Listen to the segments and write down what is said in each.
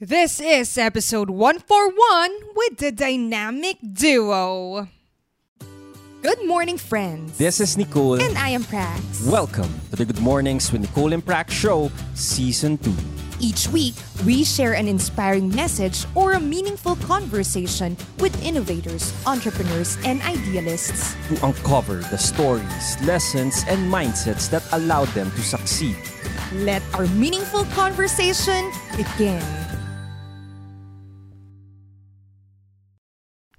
This is episode 141 with the dynamic duo. Good morning, friends. This is Nicole. And I am Prax. Welcome to the Good Mornings with Nicole and Prax show, Season 2. Each week, we share an inspiring message or a meaningful conversation with innovators, entrepreneurs, and idealists. To uncover the stories, lessons, and mindsets that allowed them to succeed. Let our meaningful conversation begin.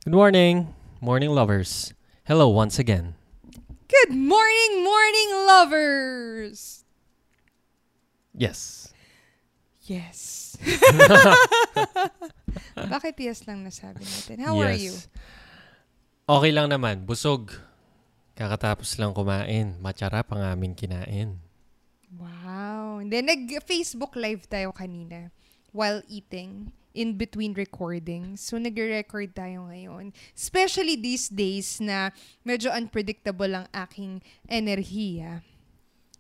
Good morning, morning lovers. Hello once again. Good morning, morning lovers! Yes. Yes. Bakit yes lang nasabi natin? How are you? Okay lang naman, busog. Kakatapos lang kumain. Matsarap ang aming kinain. Wow. And then nag-Facebook live tayo kanina while eating in between recordings. So, nag-record tayo ngayon. Especially these days na medyo unpredictable ang aking enerhiya.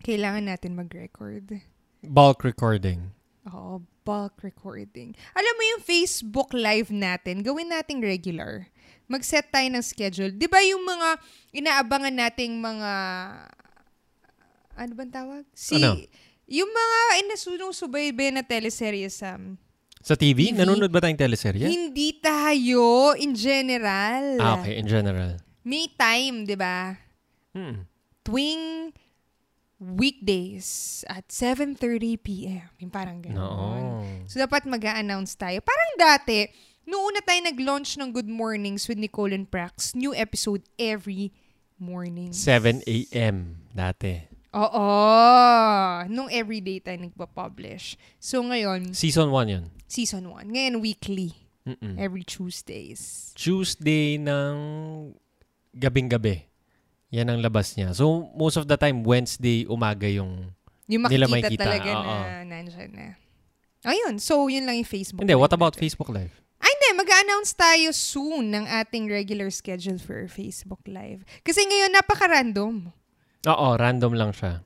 Kailangan natin mag-record. Bulk recording. Oo, bulk recording. Alam mo yung Facebook live natin, gawin nating regular. Mag-set tayo ng schedule. Di ba yung mga inaabangan nating mga... Ano bang tawag? Si, Ano? Yung mga inasunusubaybay na teleserye sa... Sa TV? TV? Nanonood ba tayong teleserye? Hindi tayo, in general. Ah, okay. In general. May time, di ba? Hmm. Tuwing weekdays at 7.30 p.m. Yung parang gano'n. No. So, dapat mag announce tayo. Parang dati, noong una tayo nag-launch ng Good Mornings with Nicole and Prax, new episode every morning. 7 a.m. dati. Oo. Nung everyday tayo nagpa-publish. So, ngayon, Season 1 yun. Season 1. Ngayon, weekly. Mm-mm. Every Tuesdays. Tuesday ng gabing-gabi. Yan ang labas niya. So, most of the time, Wednesday, umaga yung... Yung Nila makikita makikita, talaga oo. na nandyan na. Ayun. So, yun lang yung Facebook. Hindi, what about natin. Facebook Live? Ay, hindi. Mag-announce tayo soon ng ating regular schedule for Facebook Live. Kasi ngayon, napaka-random. Oo, random lang siya.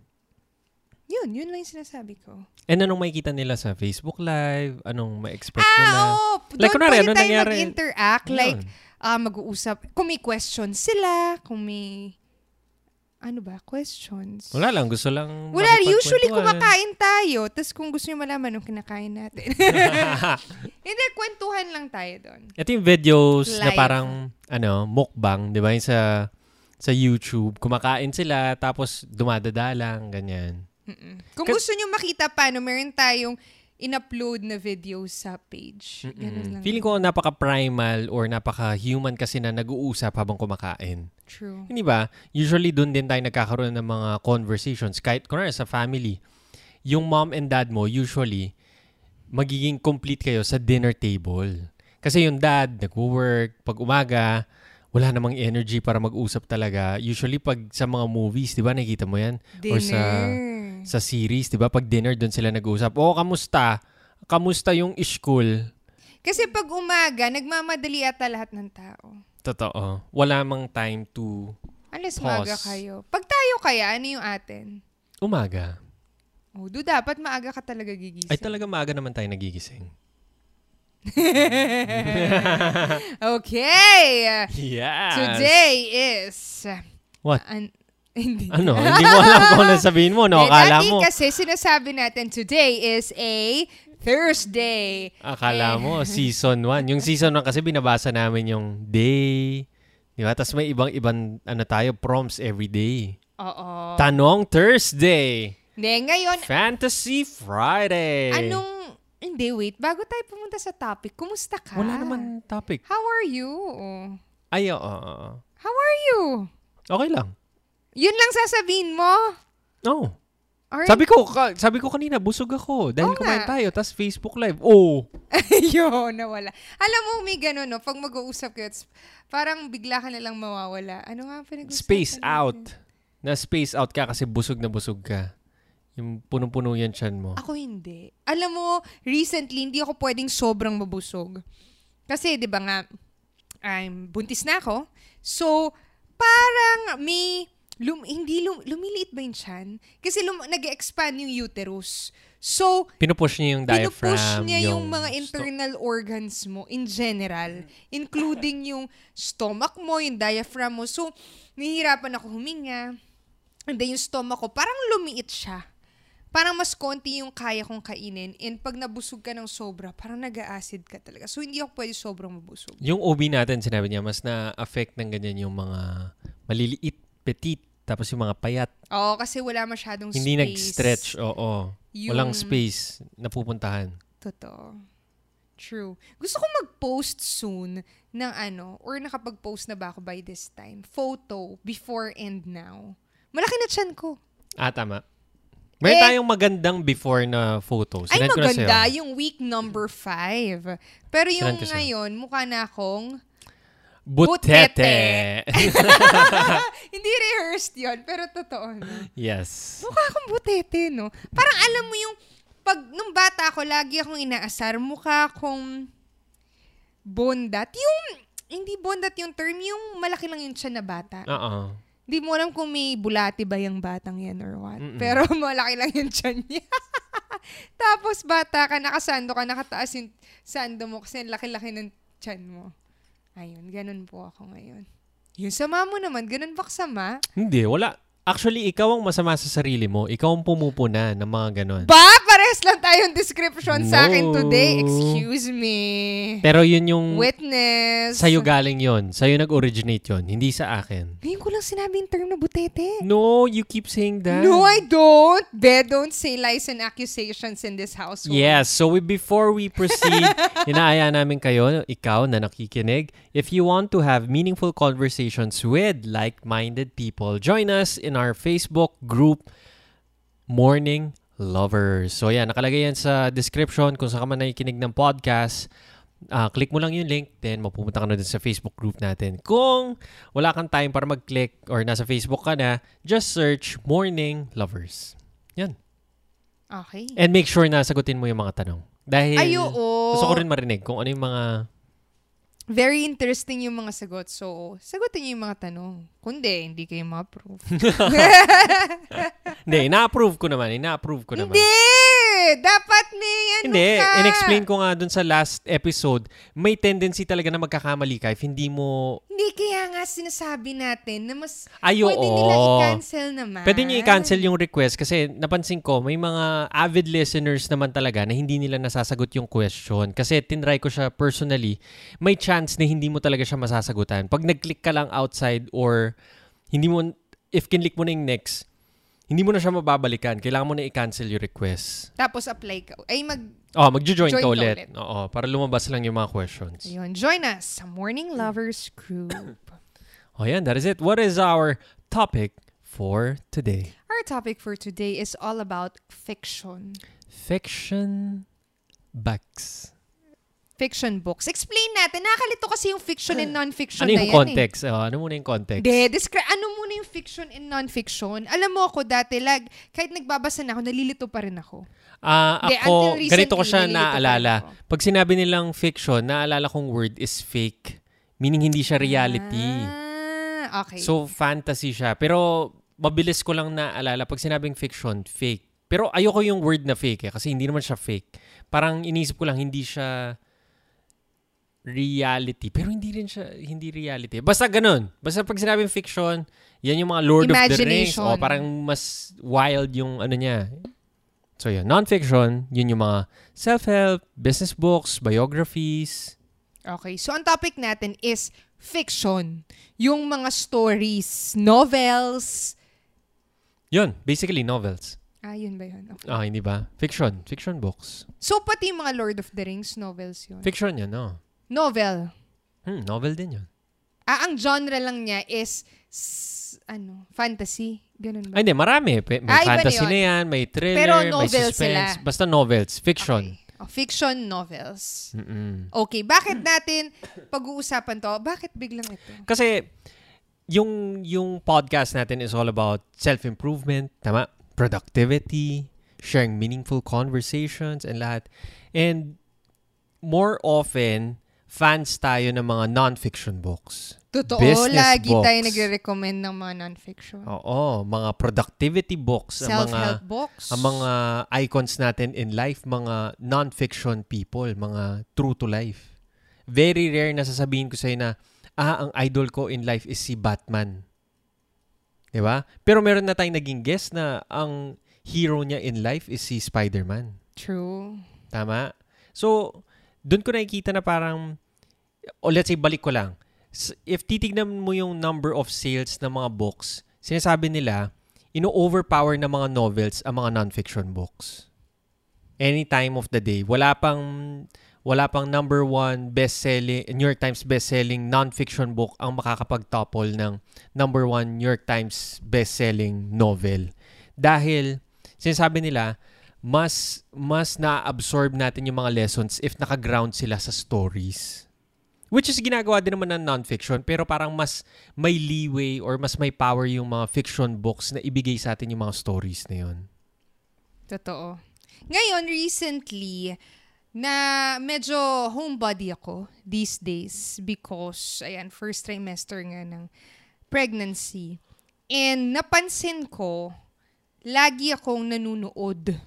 Yun, yun lang yung sinasabi ko. And anong makikita nila sa Facebook Live? Anong ma-expect nila? Ah, oo. Like, Doon kunwari, ano tayo nangyari? mag-interact. Yun. Like, ah, mag-uusap. Kung may questions sila, kung may... Ano ba? Questions? Wala lang, gusto lang Wala, usually kumakain tayo. Tapos kung gusto nyo malaman anong kinakain natin. Hindi, kwentuhan lang tayo doon. Ito yung videos na Live. parang, ano, mukbang, di ba? Yung sa, sa YouTube. Kumakain sila, tapos dumadadalang, ganyan. Mm-mm. Kung Ka- gusto nyo makita paano, meron tayong in-upload na video sa page. Ganun lang. Feeling ko napaka-primal or napaka-human kasi na nag-uusap habang kumakain. True. Hindi ba? Usually, doon din tayo nagkakaroon ng mga conversations. Kahit, kunwari, sa family, yung mom and dad mo, usually, magiging complete kayo sa dinner table. Kasi yung dad, nag-work, pag umaga, wala namang energy para mag-usap talaga. Usually, pag sa mga movies, di ba, nakikita mo yan? Dinner. Or sa, sa series, di ba, pag dinner, doon sila nag-uusap. Oh, kamusta? Kamusta yung school? Kasi pag umaga, nagmamadali ata lahat ng tao. Totoo. Wala mang time to Unless Pause. maaga kayo. Pag tayo kaya, ano yung atin? umaga. Oh, do dapat maaga ka talaga gigising. Ay, talaga maaga naman tayo nagigising. okay. Yes! Today is... What? An- hindi. Ano? Hindi mo alam kung ano sabihin mo, no? Eh, Akala mo, kasi sinasabi natin today is a Thursday. akala Eh. mo, season 1. Yung season 1 kasi binabasa namin yung day. Di ba? Tapos may ibang-ibang, ano tayo, prompts every day. Oo. Tanong Thursday. Hindi, ngayon, Fantasy Friday. anong... Hindi, wait. Bago tayo pumunta sa topic, kumusta ka? Wala naman topic. How are you? Ay, oo. oo. How are you? Okay lang. Yun lang sasabihin mo? Oh. Or, Sabi ko, ka- sabi ko kanina, busog ako. Dahil Oo kumain tayo. Tapos Facebook Live. Oh. Yun, nawala. Alam mo, may gano'n, no? Pag mag-uusap kayo, parang bigla ka nalang mawawala. Ano nga pinag-usapan Space natin? out. Na space out ka kasi busog na busog ka. Yung punong-puno yan chan mo. Ako hindi. Alam mo, recently, hindi ako pwedeng sobrang mabusog. Kasi, di ba nga, I'm buntis na ako. So, parang may, lum, hindi lum, lumiliit ba yung chan? Kasi lum, nag-expand yung uterus. So, Pinupush niya yung diaphragm. pinupush niya yung, mga sto- internal organs mo in general, including yung stomach mo, yung diaphragm mo. So, nahihirapan ako huminga. And then yung stomach ko, parang lumiit siya. Parang mas konti yung kaya kong kainin. And pag nabusog ka ng sobra, parang nag-acid ka talaga. So, hindi ako pwede sobrang mabusog. Yung OB natin, sinabi niya, mas na-affect ng ganyan yung mga maliliit, petit, tapos yung mga payat. Oo, kasi wala masyadong Hindi space. nag-stretch, oo. Yung- Walang space na pupuntahan. Totoo. True. Gusto ko mag-post soon ng ano, or nakapag-post na ba ako by this time, photo before and now. Malaki na chan ko. Ah, tama. Meron Eh, tayong magandang before na photo. Ay, Sinend ko na maganda. Yung week number five. Pero yung ngayon, mukha na akong... Butete! Hindi rehearsed yon pero totoo. No? yes. Mukha akong butete, no? Parang alam mo yung... Pag nung bata ako, lagi akong inaasar. Mukha akong bondat. Yung... Hindi bondat yung term. Yung malaki lang yung tiyan na bata. Oo. Hindi mo alam kung may bulati ba yung batang yan or what. Mm-mm. Pero malaki lang yung tiyan niya. Tapos bata ka, nakasando ka, nakataas yung sando mo kasi laki-laki ng tiyan mo. Ayun, ganun po ako ngayon. Yung sama mo naman, ganun ba kasama? Hindi, wala. Actually, ikaw ang masama sa sarili mo. Ikaw ang pumupuna ng mga ganon. Ba? Pares lang tayong description sa akin today. Excuse me. Pero yun yung... Witness. Sa'yo galing yon Sa'yo nag-originate yon Hindi sa akin. Ngayon ko lang sinabi yung term na butete. No, you keep saying that. No, I don't. Be, don't say lies and accusations in this household. Yes, so we, before we proceed, inaaya namin kayo, ikaw na nakikinig, if you want to have meaningful conversations with like-minded people, join us in our Facebook group, Morning Lovers. So yan, nakalagay yan sa description kung saan ka man nakikinig ng podcast. Ah, click mo lang yung link, then mapupunta ka na dun sa Facebook group natin. Kung wala kang time para mag-click or nasa Facebook ka na, just search Morning Lovers. Yan. Okay. And make sure na sagutin mo yung mga tanong. Dahil Ay, oo. gusto ko rin marinig kung ano yung mga... Very interesting yung mga sagot. So, sagutin niyo yung mga tanong. Kundi, hindi kayo ma-approve. Hindi, ina-approve ko naman. Ina-approve ko naman. hindi! Dapat may ano Hindi, ka. in-explain ko nga dun sa last episode, may tendency talaga na magkakamali ka if hindi mo... Hindi, kaya nga sinasabi natin na mas Ay, pwede oo. nila i-cancel naman. Pwede nyo i-cancel yung request kasi napansin ko, may mga avid listeners naman talaga na hindi nila nasasagot yung question. Kasi tinry ko siya personally, may chance na hindi mo talaga siya masasagutan. Pag nag-click ka lang outside or hindi mo, if kinlik mo na yung next, hindi mo na siya mababalikan. Kailangan mo na i-cancel yung request. Tapos apply ka. Ay, mag... Oh, magjo-join Join ka ulit. ulit. Oo, para lumabas lang yung mga questions. Ayun, join us sa Morning Lovers Group. Oh, yan. That is it. What is our topic for today? Our topic for today is all about fiction. Fiction books. Fiction books. Explain natin. Nakakalito kasi yung fiction and non-fiction Ano na yung yan eh. context? Oh, ano muna yung context? Hindi, descri- ano muna yung fiction and non-fiction? Alam mo ako dati, lag, kahit nagbabasa na ako, nalilito pa rin ako. Ah, Hindi, ako, until ganito ko recently, siya pa naaalala. Pag sinabi nilang fiction, naaalala kong word is fake. Meaning hindi siya reality. Ah, okay. So, fantasy siya. Pero, mabilis ko lang naaalala. Pag sinabing fiction, fake. Pero ayoko yung word na fake eh, kasi hindi naman siya fake. Parang inisip ko lang, hindi siya reality. Pero hindi rin siya, hindi reality. Basta ganun. Basta pag sinabing fiction, yan yung mga Lord of the Rings. O, parang mas wild yung ano niya. So yun, non-fiction, yun yung mga self-help, business books, biographies. okay, so ang topic natin is fiction. Yung mga stories, novels. Yun, basically novels. Ah, yun ba yun? Okay. Ah, hindi ba? Fiction. Fiction books. So, pati yung mga Lord of the Rings novels yun. Fiction yun, no? Novel. Hmm, novel din yun. Ah, ang genre lang niya is, s- ano, fantasy. Ganun ba? Ay, hindi, marami. May Ah, iba na fantasy na yan, may thriller, Pero may suspense. sila. Basta novels. Fiction. Okay. Oh, fiction novels. Mm-mm. Okay, bakit natin pag-uusapan to? Bakit biglang ito? Kasi, yung, yung podcast natin is all about self-improvement, tama? Productivity, sharing meaningful conversations, and lahat. And more often, fans tayo ng mga non-fiction books. Totoo, Business lagi books. tayo nagre-recommend ng mga non-fiction. Oo, mga productivity books, ang mga Self-help books. ang mga icons natin in life, mga non-fiction people, mga true to life. Very rare na sasabihin ko sa'yo na, ah, ang idol ko in life is si Batman. ba? Pero meron na tayong naging guess na ang hero niya in life is si Spider-Man. True. Tama? So, doon ko nakikita na parang, o let's say, balik ko lang. If titignan mo yung number of sales ng mga books, sinasabi nila, ino-overpower ng mga novels ang mga non-fiction books. Any time of the day. Wala pang, wala pang number one best-selling, New York Times best-selling non-fiction book ang makakapag-topple ng number one New York Times best-selling novel. Dahil, sinasabi nila, mas mas na-absorb natin yung mga lessons if naka-ground sila sa stories. Which is ginagawa din naman ng non-fiction pero parang mas may leeway or mas may power yung mga fiction books na ibigay sa atin yung mga stories na yun. Totoo. Ngayon, recently, na medyo homebody ako these days because, ayan, first trimester nga ng pregnancy. And napansin ko, lagi akong nanunood.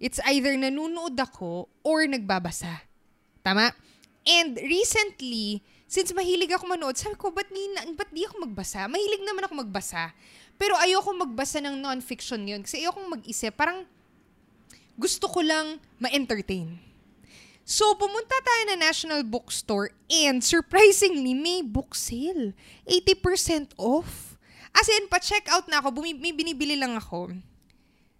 It's either nanunood ako or nagbabasa. Tama? And recently, since mahilig ako manood, sabi ko, ba't na- ba't di ako magbasa? Mahilig naman ako magbasa. Pero ayoko magbasa ng non-fiction yun. Kasi ayoko mag-isip. Parang gusto ko lang ma-entertain. So, pumunta tayo na National Bookstore and surprisingly, may book sale. 80% off. As in, pa-check out na ako. Bumi- may binibili lang ako.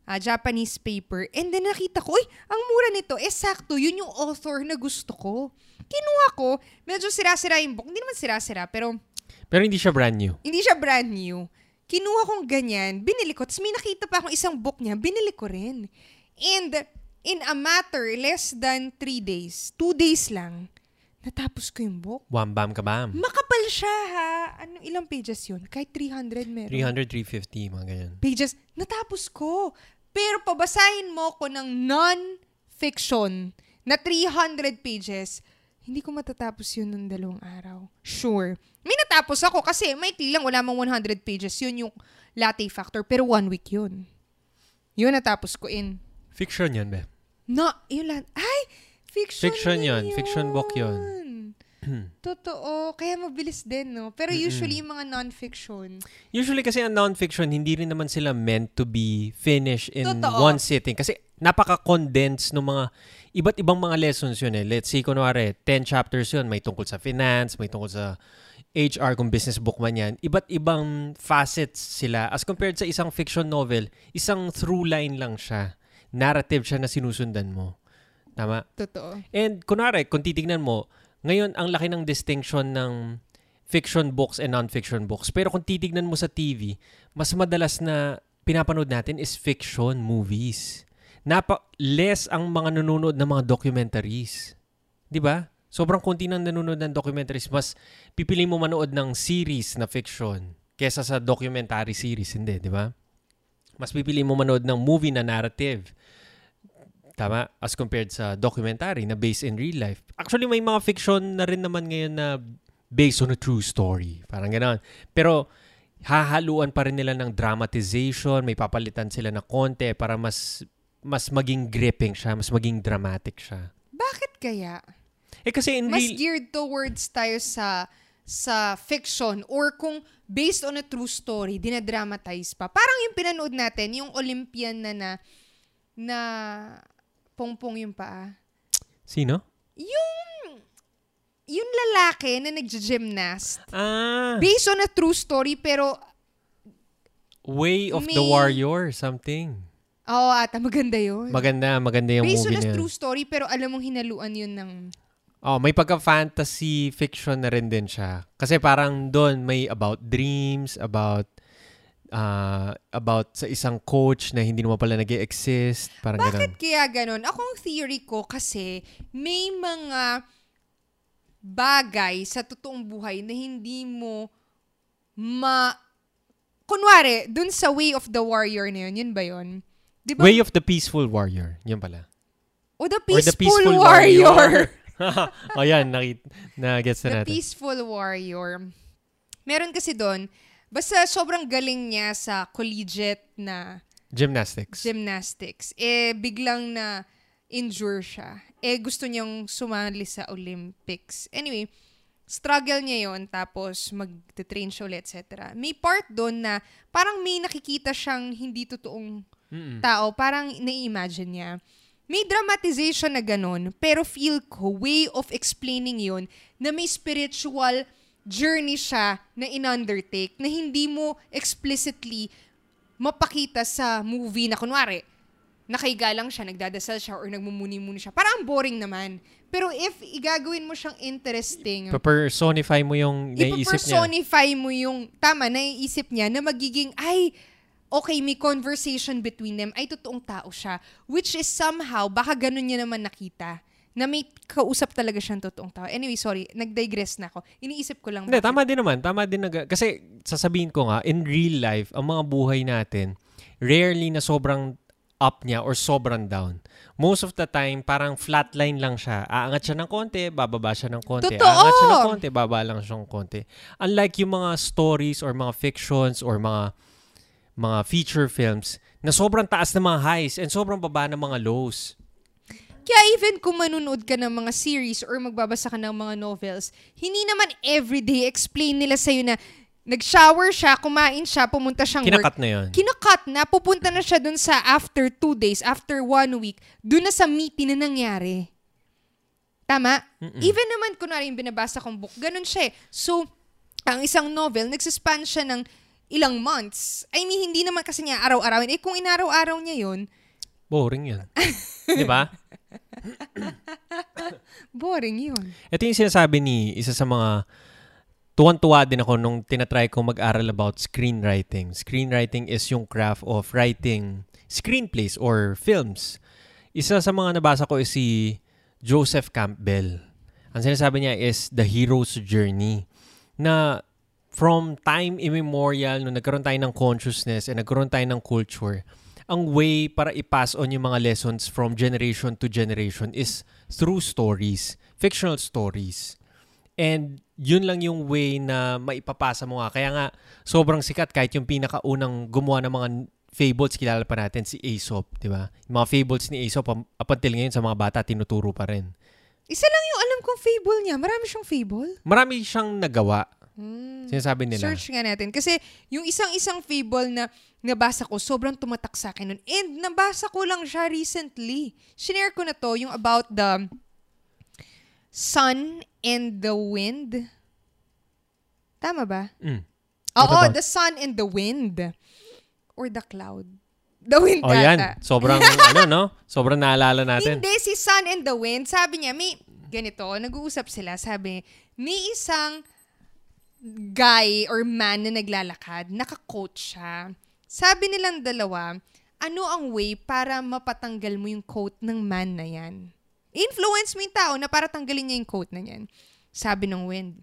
Ah, Japanese paper. And then nakita ko, uy, ang mura nito. Eh, sakto, yun yung author na gusto ko. Kinuha ko. Medyo sira-sira yung book. Hindi naman sira-sira, pero Pero hindi siya brand new. hindi siya brand new. Kinuha kong ganyan, binili ko. Tapos may nakita pa akong isang book niya, binili ko rin. And in a matter less than three days, two days lang, natapos ko yung book. Wham bam kabam. Makapal siya ha. Ano, ilang pages yun? Kahit 300 meron. 300, 350, mga ganyan. Pages. Natapos ko. Pero pabasahin mo ko ng non-fiction na 300 pages, hindi ko matatapos yun ng dalawang araw. Sure. May natapos ako kasi maikli lang, wala mang 100 pages. Yun yung latte factor. Pero one week yun. Yun natapos ko in. Fiction yan, be. No, yun lang. Ay! Fiction, Fiction na yun. Fiction book yun. Totoo. Kaya mabilis din, no? Pero usually yung mga non-fiction, Usually kasi ang non-fiction, hindi rin naman sila meant to be finished in Totoo. one sitting. Kasi napaka-condense ng mga iba't ibang mga lessons yun eh. Let's say, kunwari, 10 chapters yun. May tungkol sa finance, may tungkol sa HR kung business book man yan. Iba't ibang facets sila. As compared sa isang fiction novel, isang through line lang siya. Narrative siya na sinusundan mo. Tama? totoo. And kunwari, kung titignan mo, ngayon ang laki ng distinction ng fiction books and non-fiction books. Pero kung titignan mo sa TV, mas madalas na pinapanood natin is fiction movies. Napa less ang mga nanonood ng mga documentaries. 'Di ba? Sobrang konti nang nanonood ng documentaries. Mas pipili mo manood ng series na fiction kesa sa documentary series, hindi, 'di ba? Mas pipili mo manood ng movie na narrative. Tama? As compared sa documentary na based in real life. Actually, may mga fiction na rin naman ngayon na based on a true story. Parang gano'n. Pero, hahaluan pa rin nila ng dramatization, may papalitan sila na konti para mas mas maging gripping siya, mas maging dramatic siya. Bakit kaya? Eh kasi in mas real... geared towards tayo sa sa fiction or kung based on a true story, dinadramatize pa. Parang yung pinanood natin, yung Olympian na na, na pongpong yung paa. Sino? Yung, yung lalaki na nagja-gymnast. Ah, Based on a true story, pero, Way of the May- Warrior, something. oo ata, maganda yun. Maganda, maganda yung based on movie a na yun. true story, pero alam mong hinaluan yun ng, Oh, may pagka-fantasy fiction na rin din siya. Kasi parang doon may about dreams, about uh, about sa isang coach na hindi naman pala nag exist Parang ganun. Bakit kaya ganun? Ako ang theory ko kasi may mga bagay sa totoong buhay na hindi mo ma... Kunwari, dun sa Way of the Warrior na yun, yun ba yun? Di ba? Way of the Peaceful Warrior. Yan pala. o the Or Peaceful, the Peaceful Warrior. o yan, nakit, na gets na the natin. Peaceful Warrior. Meron kasi doon, basta sobrang galing niya sa collegiate na Gymnastics. gymnastics. Eh, biglang na injure siya. Eh, gusto niyang sumali sa Olympics. Anyway, struggle niya yon tapos mag-train siya ulit, etc. May part doon na parang may nakikita siyang hindi totoong Mm-mm. tao, parang nai-imagine niya. May dramatization na ganun, pero feel ko, way of explaining yon na may spiritual journey siya na in-undertake na hindi mo explicitly mapakita sa movie na kunwari, nakaiga lang siya, nagdadasal siya, or nagmumuni-muni siya. Parang boring naman. Pero if igagawin mo siyang interesting, Pa-personify mo yung naiisip niya. ipersonify mo yung, tama, naiisip niya na magiging, ay, okay, may conversation between them, ay totoong tao siya. Which is somehow, baka ganun niya naman nakita na may kausap talaga siyang totoong tao. Anyway, sorry, nag-digress na ako. Iniisip ko lang. Hindi, bakit- tama din naman. Tama din nag- Kasi sasabihin ko nga, in real life, ang mga buhay natin, rarely na sobrang up niya or sobrang down. Most of the time, parang flatline lang siya. Aangat siya ng konti, bababa siya ng konti. Totoo! Aangat siya ng konti, bababa lang siya ng konti. Unlike yung mga stories or mga fictions or mga mga feature films na sobrang taas ng mga highs and sobrang baba ng mga lows. Kaya even kung manunood ka ng mga series or magbabasa ka ng mga novels, hindi naman everyday explain nila sa'yo na nag-shower siya, kumain siya, pumunta siyang work. Kinakat na yun. Kinakat na, pupunta na siya dun sa after two days, after one week, dun na sa meeting na nangyari. Tama? Even naman, kunwari yung binabasa kong book, ganun siya eh. So, ang isang novel, nagsispan siya ng ilang months. I mean, hindi naman kasi niya araw-arawin. Eh, kung inaraw-araw niya yun, Boring yun. Di ba? boring yun. Ito yung sinasabi ni isa sa mga tuwan-tuwa din ako nung tinatry ko mag-aral about screenwriting. Screenwriting is yung craft of writing screenplays or films. Isa sa mga nabasa ko is si Joseph Campbell. Ang sinasabi niya is the hero's journey. Na from time immemorial, nung nagkaroon tayo ng consciousness and nagkaroon tayo ng culture, ang way para i-pass on yung mga lessons from generation to generation is through stories, fictional stories. And yun lang yung way na maipapasa mo nga. Kaya nga, sobrang sikat kahit yung pinakaunang gumawa ng mga fables, kilala pa natin si Aesop, di ba? Yung mga fables ni Aesop, up up until ngayon sa mga bata, tinuturo pa rin. Isa lang yung alam kong fable niya. Marami siyang fable. Marami siyang nagawa. Hmm. Sinasabi nila. Search nga natin. Kasi yung isang-isang fable na nabasa ko, sobrang tumatak sa akin nun. And nabasa ko lang siya recently. Shinare ko na to, yung about the sun and the wind. Tama ba? Mm. Oo, about? the sun and the wind. Or the cloud. The wind Oh, yan. Sobrang, ano, no? Sobrang naalala natin. Hindi, si Sun and the Wind, sabi niya, may, ganito, nag-uusap sila, sabi, may isang guy or man na naglalakad, naka-coach siya. Sabi nilang dalawa, ano ang way para mapatanggal mo yung coat ng man na yan? Influence mo yung tao na para tanggalin niya yung coat na yan. Sabi ng wind,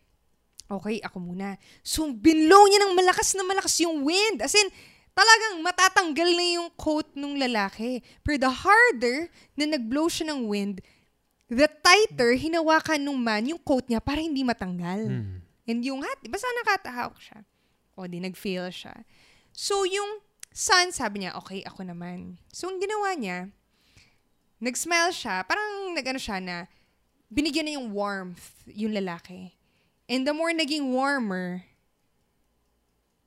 okay, ako muna. So, binlow niya ng malakas na malakas yung wind. As in, talagang matatanggal na yung coat ng lalaki. Pero the harder na nag-blow siya ng wind, the tighter hinawakan nung man yung coat niya para hindi matanggal. Mm. And yung hat, basta nakatahawak siya. O di nag-fail siya. So yung son, sabi niya, okay, ako naman. So ang ginawa niya, nag-smile siya, parang nag-ano siya na, binigyan na yung warmth yung lalaki. And the more naging warmer,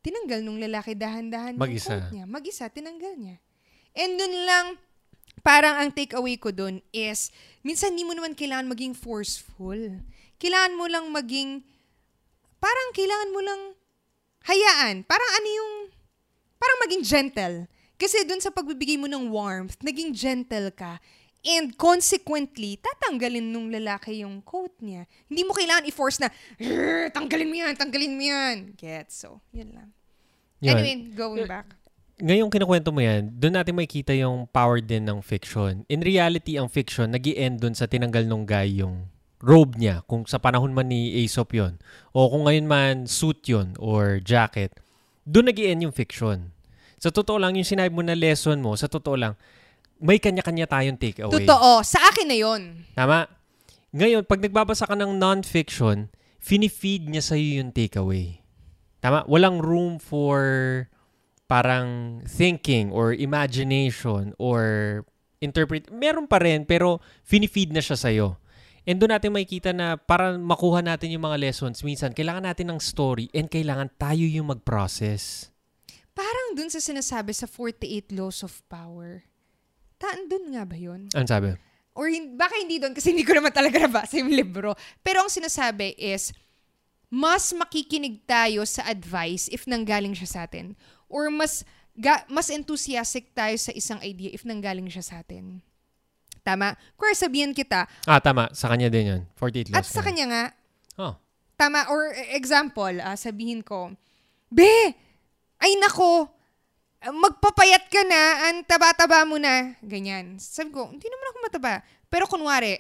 tinanggal nung lalaki dahan-dahan yung Mag-isa. coat niya. Mag-isa, tinanggal niya. And dun lang, parang ang takeaway ko dun is, minsan hindi mo naman kailangan maging forceful. Kailangan mo lang maging, parang kailangan mo lang hayaan. Parang ano yung, parang maging gentle. Kasi dun sa pagbibigay mo ng warmth, naging gentle ka. And consequently, tatanggalin nung lalaki yung coat niya. Hindi mo kailangan i-force na, "Rrr, tanggalin mo yan, tanggalin mo yan. Get so, yun lang. Yun. Anyway, going back. ngayong kinukwento mo yan, doon natin makikita yung power din ng fiction. In reality, ang fiction, nag end doon sa tinanggal nung guy yung robe niya. Kung sa panahon man ni Aesop yon O kung ngayon man suit yon or jacket. Doon nag end yung fiction. Sa totoo lang, yung sinabi mo na lesson mo, sa totoo lang, may kanya-kanya tayong take away. Totoo. Sa akin na yun. Tama? Ngayon, pag nagbabasa ka ng non-fiction, finifeed niya sa'yo yung takeaway. Tama? Walang room for parang thinking or imagination or interpret. Meron pa rin, pero finifeed na siya sa'yo. And doon natin makikita na para makuha natin yung mga lessons, minsan kailangan natin ng story and kailangan tayo yung mag-process. Parang dun sa sinasabi sa 48 Laws of Power. Taan dun nga ba yun? Ano sabi? Or hin- baka hindi doon kasi hindi ko naman talaga nabasa yung libro. Pero ang sinasabi is, mas makikinig tayo sa advice if nanggaling siya sa atin. Or mas ga- mas enthusiastic tayo sa isang idea if nanggaling siya sa atin. Tama? Kung sabihin kita, Ah, tama. Sa kanya din yun. 48 at laws. sa kanya nga, Oh. Tama. Or eh, example, ah, sabihin ko, Be! Ay nako! Magpapayat ka na, ang taba-taba mo na. Ganyan. Sabi ko, hindi naman ako mataba. Pero kunwari,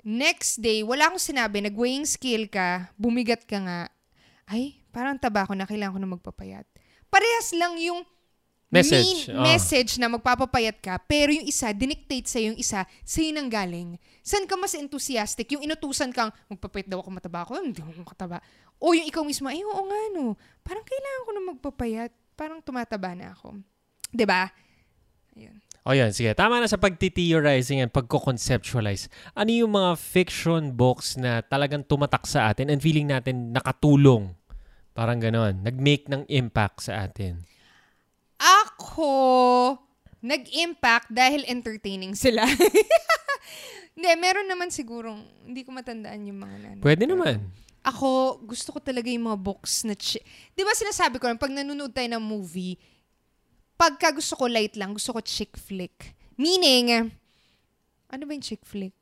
next day, wala akong sinabi, nag-weighing scale ka, bumigat ka nga, ay, parang taba ko na, kailangan ko na magpapayat. Parehas lang yung Message, main oh. message na magpapapayat ka, pero yung isa, dinictate sa yung isa, sa'yo nang galing. Saan ka mas enthusiastic? Yung inutusan kang, magpapayat daw ako mataba ako, hindi ako kataba. O yung ikaw mismo, ay oo nga no, parang kailangan ko na magpapayat, parang tumataba na ako. ba? Ayun. O yan, sige. Tama na sa pagti-theorizing and pagko-conceptualize. Ano yung mga fiction books na talagang tumatak sa atin and feeling natin nakatulong? Parang ganon. Nag-make ng impact sa atin. Ako, nag-impact dahil entertaining sila. Hindi, meron naman sigurong, hindi ko matandaan yung mga nan. Pwede naman. Ako, gusto ko talaga yung mga books na, chi- di ba sinasabi ko lang, pag nanonood tayo ng movie, pagka gusto ko light lang, gusto ko chick flick. Meaning, ano ba yung chick flick?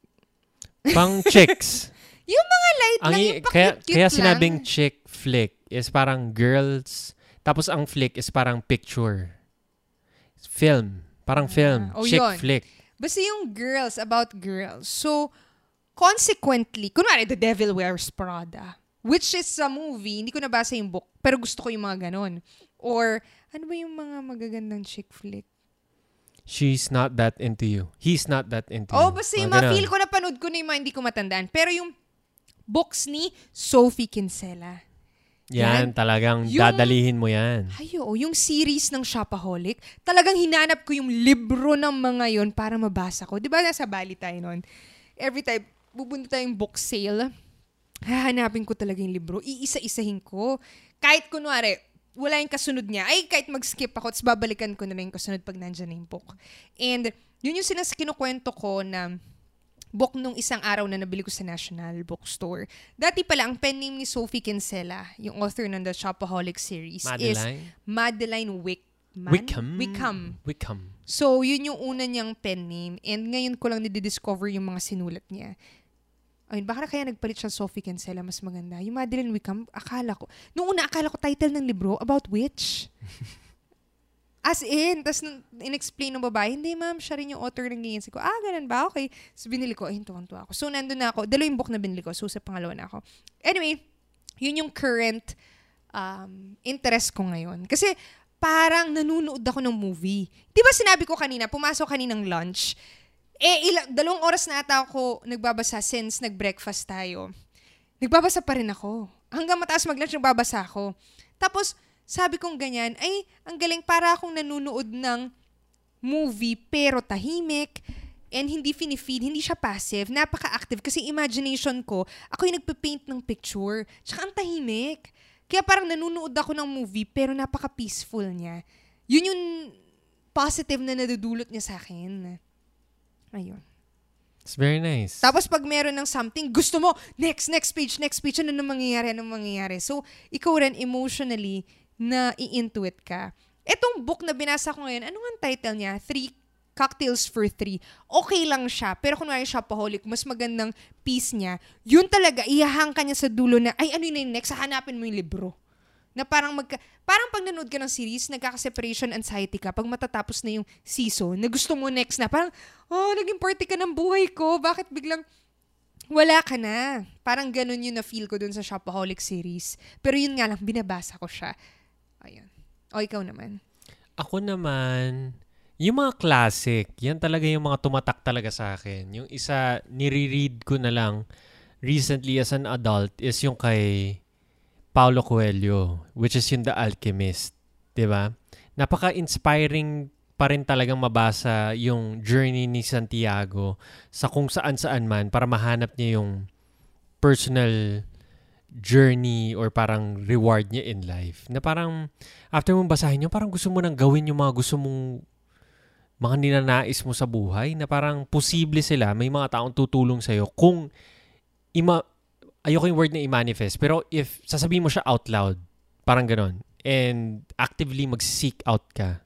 Pang chicks. Yung mga light ang lang, yung kaya, pa-cute-cute kaya lang. sinabing chick flick is parang girls, tapos ang flick is parang picture. Film. Parang film. oh, chick yun. flick. Basta yung girls, about girls. So, consequently, kunwari, The Devil Wears Prada, which is a movie, hindi ko nabasa yung book, pero gusto ko yung mga ganon. Or, ano ba yung mga magagandang chick flick? She's not that into you. He's not that into you. Oh, basta yung Mga feel ko, napanood ko na yung mga hindi ko matandaan. Pero yung books ni Sophie Kinsella. Yan, Yan. talagang Yung- dadalihin mo yan. Ayo, yung series ng Shopaholic, talagang hinanap ko yung libro ng mga yon para mabasa ko. Di ba nasa Bali tayo nun? Every time, bubunta tayong book sale, hahanapin ko talaga yung libro. Iisa-isahin ko. Kahit kunwari, wala yung kasunod niya. Ay, kahit mag-skip ako, tapos babalikan ko na lang yung kasunod pag nandyan na yung book. And yun yung sinas kinukwento ko na book nung isang araw na nabili ko sa National Bookstore. Dati pala, ang pen name ni Sophie Kinsella, yung author ng The Shopaholic series, is Madeline? Madeline Wickman? Wickham. Wickham. Wickham. So, yun yung una niyang pen name. And ngayon ko lang nidi-discover yung mga sinulat niya. Ayun, baka na kaya nagpalit siya Sophie Kinsella, mas maganda. Yung Madeline Wickham, akala ko, nung una akala ko title ng libro, about which? As in, nung in-explain ng babae, hindi ma'am, siya rin yung author ng ganyan. Ko, ah, ganun ba? Okay. So, binili ko, ayun, tuwang-tuwa ako. So, nandun na ako. Dalawang book na binili ko. So, sa pangalawa na ako. Anyway, yun yung current um, interest ko ngayon. Kasi, parang nanunood ako ng movie. Di ba sinabi ko kanina, pumasok kaninang lunch, eh, ilang, dalawang oras na ata ako nagbabasa since nag-breakfast tayo. Nagbabasa pa rin ako. Hanggang mataas mag-lunch, nagbabasa ako. Tapos, sabi kong ganyan, ay, ang galing para akong nanunood ng movie pero tahimik and hindi finifeed, hindi siya passive, napaka-active kasi imagination ko, ako yung nagpe-paint ng picture. Tsaka ang tahimik. Kaya parang nanunood ako ng movie pero napaka-peaceful niya. Yun yung positive na nadudulot niya sa akin. Ayun. It's very nice. Tapos pag meron ng something, gusto mo, next, next page, next page, ano na mangyayari, ano mangyayari. So, ikaw rin emotionally na i-intuit ka. Etong book na binasa ko ngayon, ano nga ang title niya? Three Cocktails for Three. Okay lang siya, pero kunwari shopaholic, mas magandang piece niya, yun talaga, iyahang ka niya sa dulo na, ay, ano yun yung next? Hanapin mo yung libro. Na parang magka, parang pag nanood ka ng series, nagkaka-separation anxiety ka pag matatapos na yung season, na gusto mo next na, parang, oh, naging party ka ng buhay ko, bakit biglang, wala ka na. Parang ganun yung na-feel ko dun sa Shopaholic series. Pero yun nga lang, binabasa ko siya. Ayun. O, ikaw naman. Ako naman, yung mga classic, yan talaga yung mga tumatak talaga sa akin. Yung isa, nire-read ko na lang recently as an adult is yung kay Paulo Coelho, which is yung The Alchemist. ba? Napaka-inspiring pa rin talagang mabasa yung journey ni Santiago sa kung saan-saan man para mahanap niya yung personal journey or parang reward niya in life. Na parang after mong basahin yun, parang gusto mo nang gawin yung mga gusto mong mga ninanais mo sa buhay na parang posible sila, may mga taong tutulong sa'yo kung ima, ayoko yung word na i-manifest, pero if sasabihin mo siya out loud, parang ganon, and actively mag-seek out ka,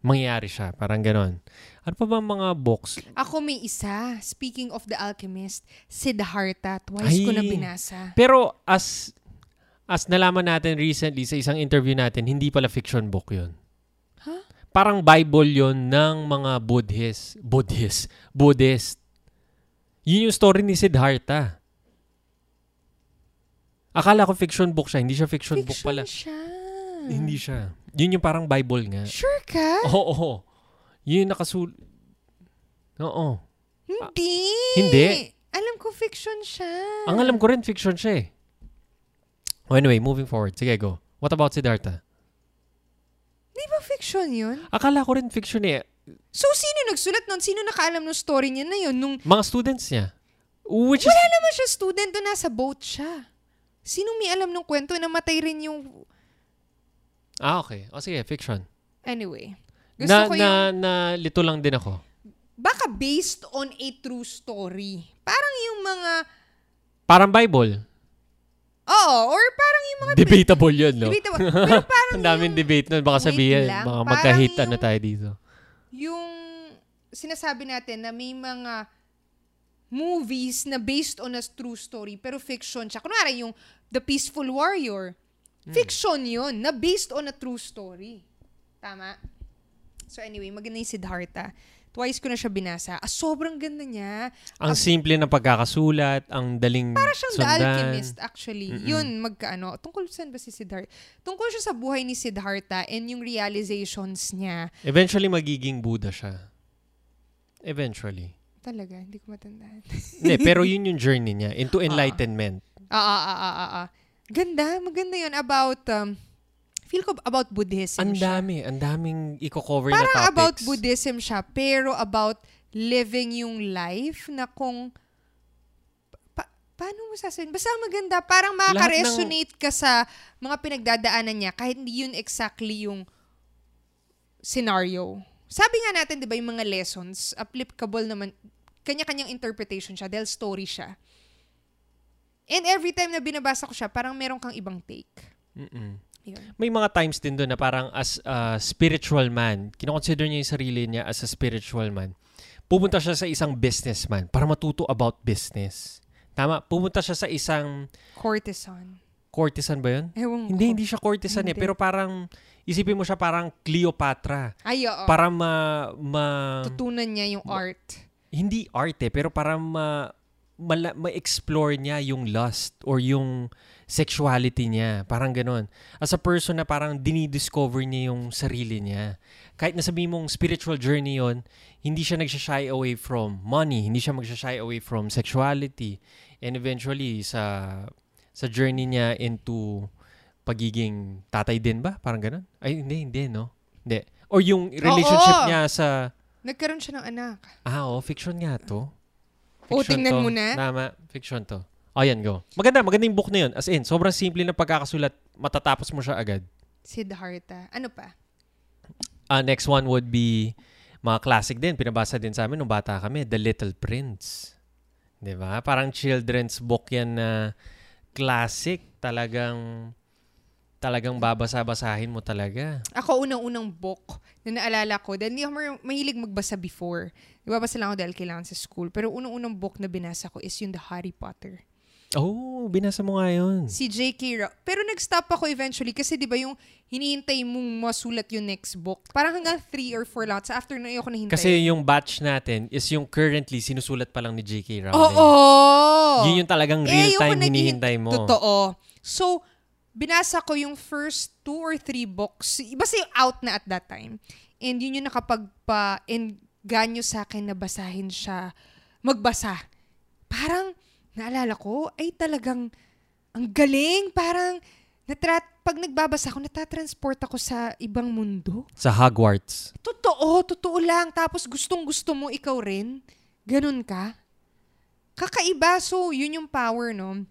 mangyayari siya. Parang ganon. Ano pa ba mga books? Ako may isa. Speaking of The Alchemist, Siddhartha. Twice ko na Ay. binasa. Pero as as nalaman natin recently sa isang interview natin, hindi pala fiction book yun. Huh? Parang Bible yon ng mga Buddhist. Buddhist. Buddhist. Yun yung story ni Siddhartha. Akala ko fiction book siya. Hindi siya fiction, book Fiction pala. siya. Hindi siya. Yun yung parang Bible nga. Sure ka? Oo, oo. Yun yung nakasul... Oo. Hindi. Hindi. Alam ko fiction siya. Ang alam ko rin, fiction siya eh. Oh, anyway, moving forward. Sige, go. What about Siddhartha? Di ba fiction yun? Akala ko rin fiction eh. So, sino nagsulat nun? Sino nakaalam ng story niya na yun? Nung Mga students niya. Which is... wala naman siya student doon, nasa boat siya. Sinong may alam ng kwento? Namatay rin yung... Ah, okay. O sige, fiction. Anyway. Gusto Na, ko na, yung... na, lito lang din ako. Baka based on a true story. Parang yung mga... Parang Bible. Oo, or parang yung mga... Debatable yun, no? Debatable. Pero parang Ang daming yung, debate nun. Baka sabihin, lang. magka-hit yung- ano tayo dito. yung sinasabi natin na may mga movies na based on a true story pero fiction siya. Kunwari yung The Peaceful Warrior. Hmm. Fiction yun na based on a true story. Tama? So anyway, maganda yung Siddhartha. Twice ko na siya binasa. Ah, sobrang ganda niya. Ang simple ng pagkakasulat, ang daling Para siyang The sundan. Alchemist, actually. Yun, magkaano. Tungkol saan ba si Siddhartha? Tungkol siya sa buhay ni Siddhartha and yung realizations niya. Eventually, magiging Buddha siya. Eventually. Talaga, hindi ko matandaan. Hindi, pero yun yung journey niya into enlightenment. Ah, ah, ah, ah, ah, ah. Ganda, maganda yun about, um, feel ko about Buddhism Ang dami, ang daming i-cover na Parang topics. about Buddhism siya, pero about living yung life na kung, pa- paano mo sasabihin? Basta maganda, parang Lahat ng- makaka-resonate ka sa mga pinagdadaanan niya kahit hindi yun exactly yung scenario. Sabi nga natin, di ba, yung mga lessons, applicable naman, kanya-kanyang interpretation siya dahil story siya. And every time na binabasa ko siya, parang meron kang ibang take. Mm-mm. Yun. May mga times din doon na parang as a spiritual man, kinoconsider niya yung sarili niya as a spiritual man. Pupunta siya sa isang businessman para matuto about business. Tama? Pupunta siya sa isang Courtesan. courtesan ba yun? Ewan Hindi, ko. hindi siya courtesan eh. Hindi. Pero parang, isipin mo siya parang Cleopatra. Ay, oo. Para ma, ma Tutunan niya yung art. hindi art eh, pero para ma, mala- ma-explore niya yung lust or yung sexuality niya. Parang ganon. As a person na parang dinidiscover niya yung sarili niya. Kahit nasabi mong spiritual journey yon hindi siya nagsashy away from money. Hindi siya magsashy away from sexuality. And eventually, sa sa journey niya into pagiging tatay din ba? Parang ganon? Ay, hindi, hindi, no? Hindi. Or yung relationship Oo. niya sa... Nagkaroon siya ng anak. Ah, oh, fiction nga to. O, Fiction tingnan to. mo na. Tama, fiction to. O, yan, go. Maganda, maganda yung book na yun. As in, sobrang simple na pagkakasulat, matatapos mo siya agad. Siddhartha. Ano pa? Ah, next one would be mga classic din. Pinabasa din sa amin nung bata kami, The Little Prince. 'Di ba? Parang children's book yan na classic. Talagang talagang babasa-basahin mo talaga. Ako, unang-unang book na naalala ko. Dahil hindi ako mahilig magbasa before. Nagbabasa lang ako dahil kailangan sa school. Pero unang-unang book na binasa ko is yung The Harry Potter. Oh, binasa mo nga yun. Si J.K. Rowling. Pero nag-stop ako eventually kasi di ba yung hinihintay mong masulat yung next book. Parang hanggang three or four lots. After na ayoko nahintay. Kasi yung batch natin is yung currently sinusulat pa lang ni J.K. Rowling. Oo! Yun yung talagang Eh, real yung time kung naghihin- hinihintay mo. Totoo. So, binasa ko yung first two or three books. Basta yung out na at that time. And yun yung nakapagpa-enganyo sa akin na basahin siya. Magbasa. Parang, naalala ko, ay talagang, ang galing. Parang, Natra- pag nagbabasa ako, natatransport ako sa ibang mundo. Sa Hogwarts. Totoo, totoo lang. Tapos gustong gusto mo ikaw rin. Ganun ka. Kakaiba. So, yun yung power, no?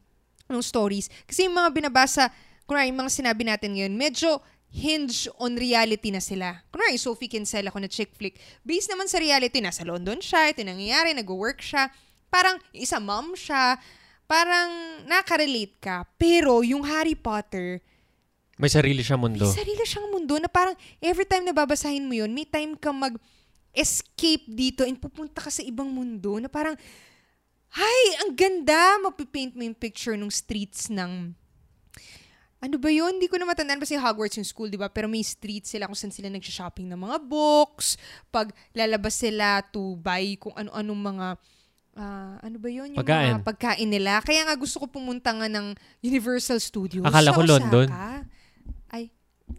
Ng stories. Kasi yung mga binabasa, kunwari, yung mga sinabi natin ngayon, medyo hinge on reality na sila. Kunwari, Sophie Kinsella ko na chick flick. Based naman sa reality, nasa London siya, ito nangyayari, nag-work siya. Parang, isa mom siya. Parang, nakarelate ka. Pero, yung Harry Potter, May sarili siya mundo. may sarili siyang mundo na parang every time na babasahin mo yun, may time ka mag-escape dito and pupunta ka sa ibang mundo na parang, ay, ang ganda! Mapipaint mo yung picture ng streets ng ano ba yun? Hindi ko na matandaan kasi Hogwarts yung school, di ba? Pero may streets sila kung saan sila nagsha-shopping ng mga books. Pag lalabas sila to buy kung ano-anong mga ah, ano ba yun? Yung Pagkain. mga pagkain nila. Kaya nga gusto ko pumunta nga ng Universal Studios. Akala sa ko Osaka. London. Ay,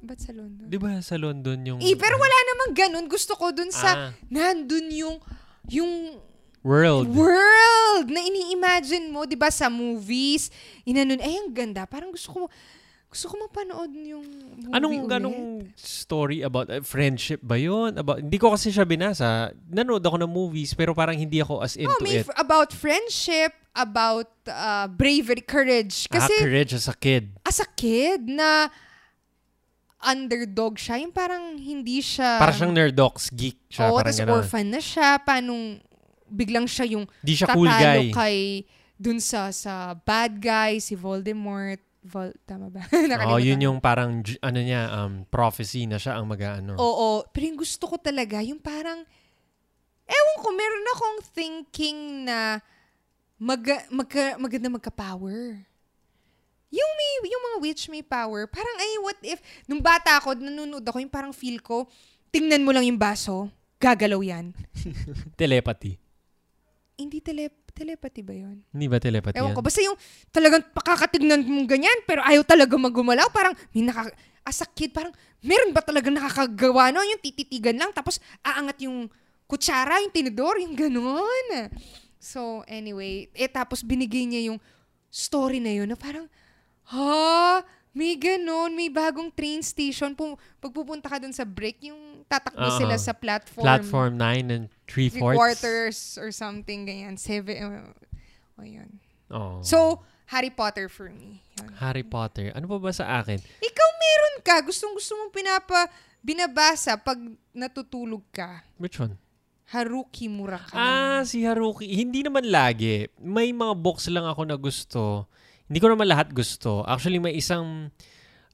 ba't sa London? Di ba sa London yung... Eh, pero wala namang ganun. Gusto ko dun sa, Ah. nandun yung, yung World. world na ini-imagine mo, 'di ba sa movies, inanon ay ang ganda. Parang gusto ko gusto ko mapanood yung movie Anong ulit. ganong story about uh, friendship ba yun? About, hindi ko kasi siya binasa. Nanood ako ng movies pero parang hindi ako as into Oh, may it. f- about friendship, about uh, bravery, courage. ah, Kasi courage as a kid. as a kid na underdog siya, yung parang hindi siya Para siyang nerdox, geek siya. Oo, parang gano'n. orphan na siya. Paano biglang siya yung Di siya cool tatalo guy. kay dun sa sa bad guy, si Voldemort. Vol, tama ba? Oo, Nakalimutan yun yung parang, ano niya, um, prophecy na siya ang mag-ano. Oo, pero yung gusto ko talaga, yung parang, ewan ko, meron akong thinking na mag, magka, maganda magka-power. Yung may, yung mga witch may power, parang ay, what if, nung bata ako, nanonood ako, yung parang feel ko, tingnan mo lang yung baso, gagalaw yan. Telepathy. Hindi tele, telepathy ba yun? Hindi ba telepathy Ewan yan? ko, basta yung talagang pakakatignan mong ganyan, pero ayaw talaga magumalaw. Parang, may naka, as a kid, parang, meron ba talaga nakakagawa no? Yung tititigan lang, tapos aangat yung kutsara, yung tinidor, yung ganun. So, anyway, eh tapos binigay niya yung story na yun na parang, ha? May ganun, may bagong train station. Pum- pagpupunta ka dun sa break, yung tatakbo Oo. sila sa platform. Platform 9 and 3 three fourths. quarters or something, ganyan. Seven, uh, oh, yun. Oh. So, Harry Potter for me. Yun. Harry Potter. Ano pa ba sa akin? Ikaw meron ka. Gustong gusto mong pinapa, binabasa pag natutulog ka. Which one? Haruki Murakami. Ah, si Haruki. Hindi naman lagi. May mga books lang ako na gusto. Hindi ko naman lahat gusto. Actually, may isang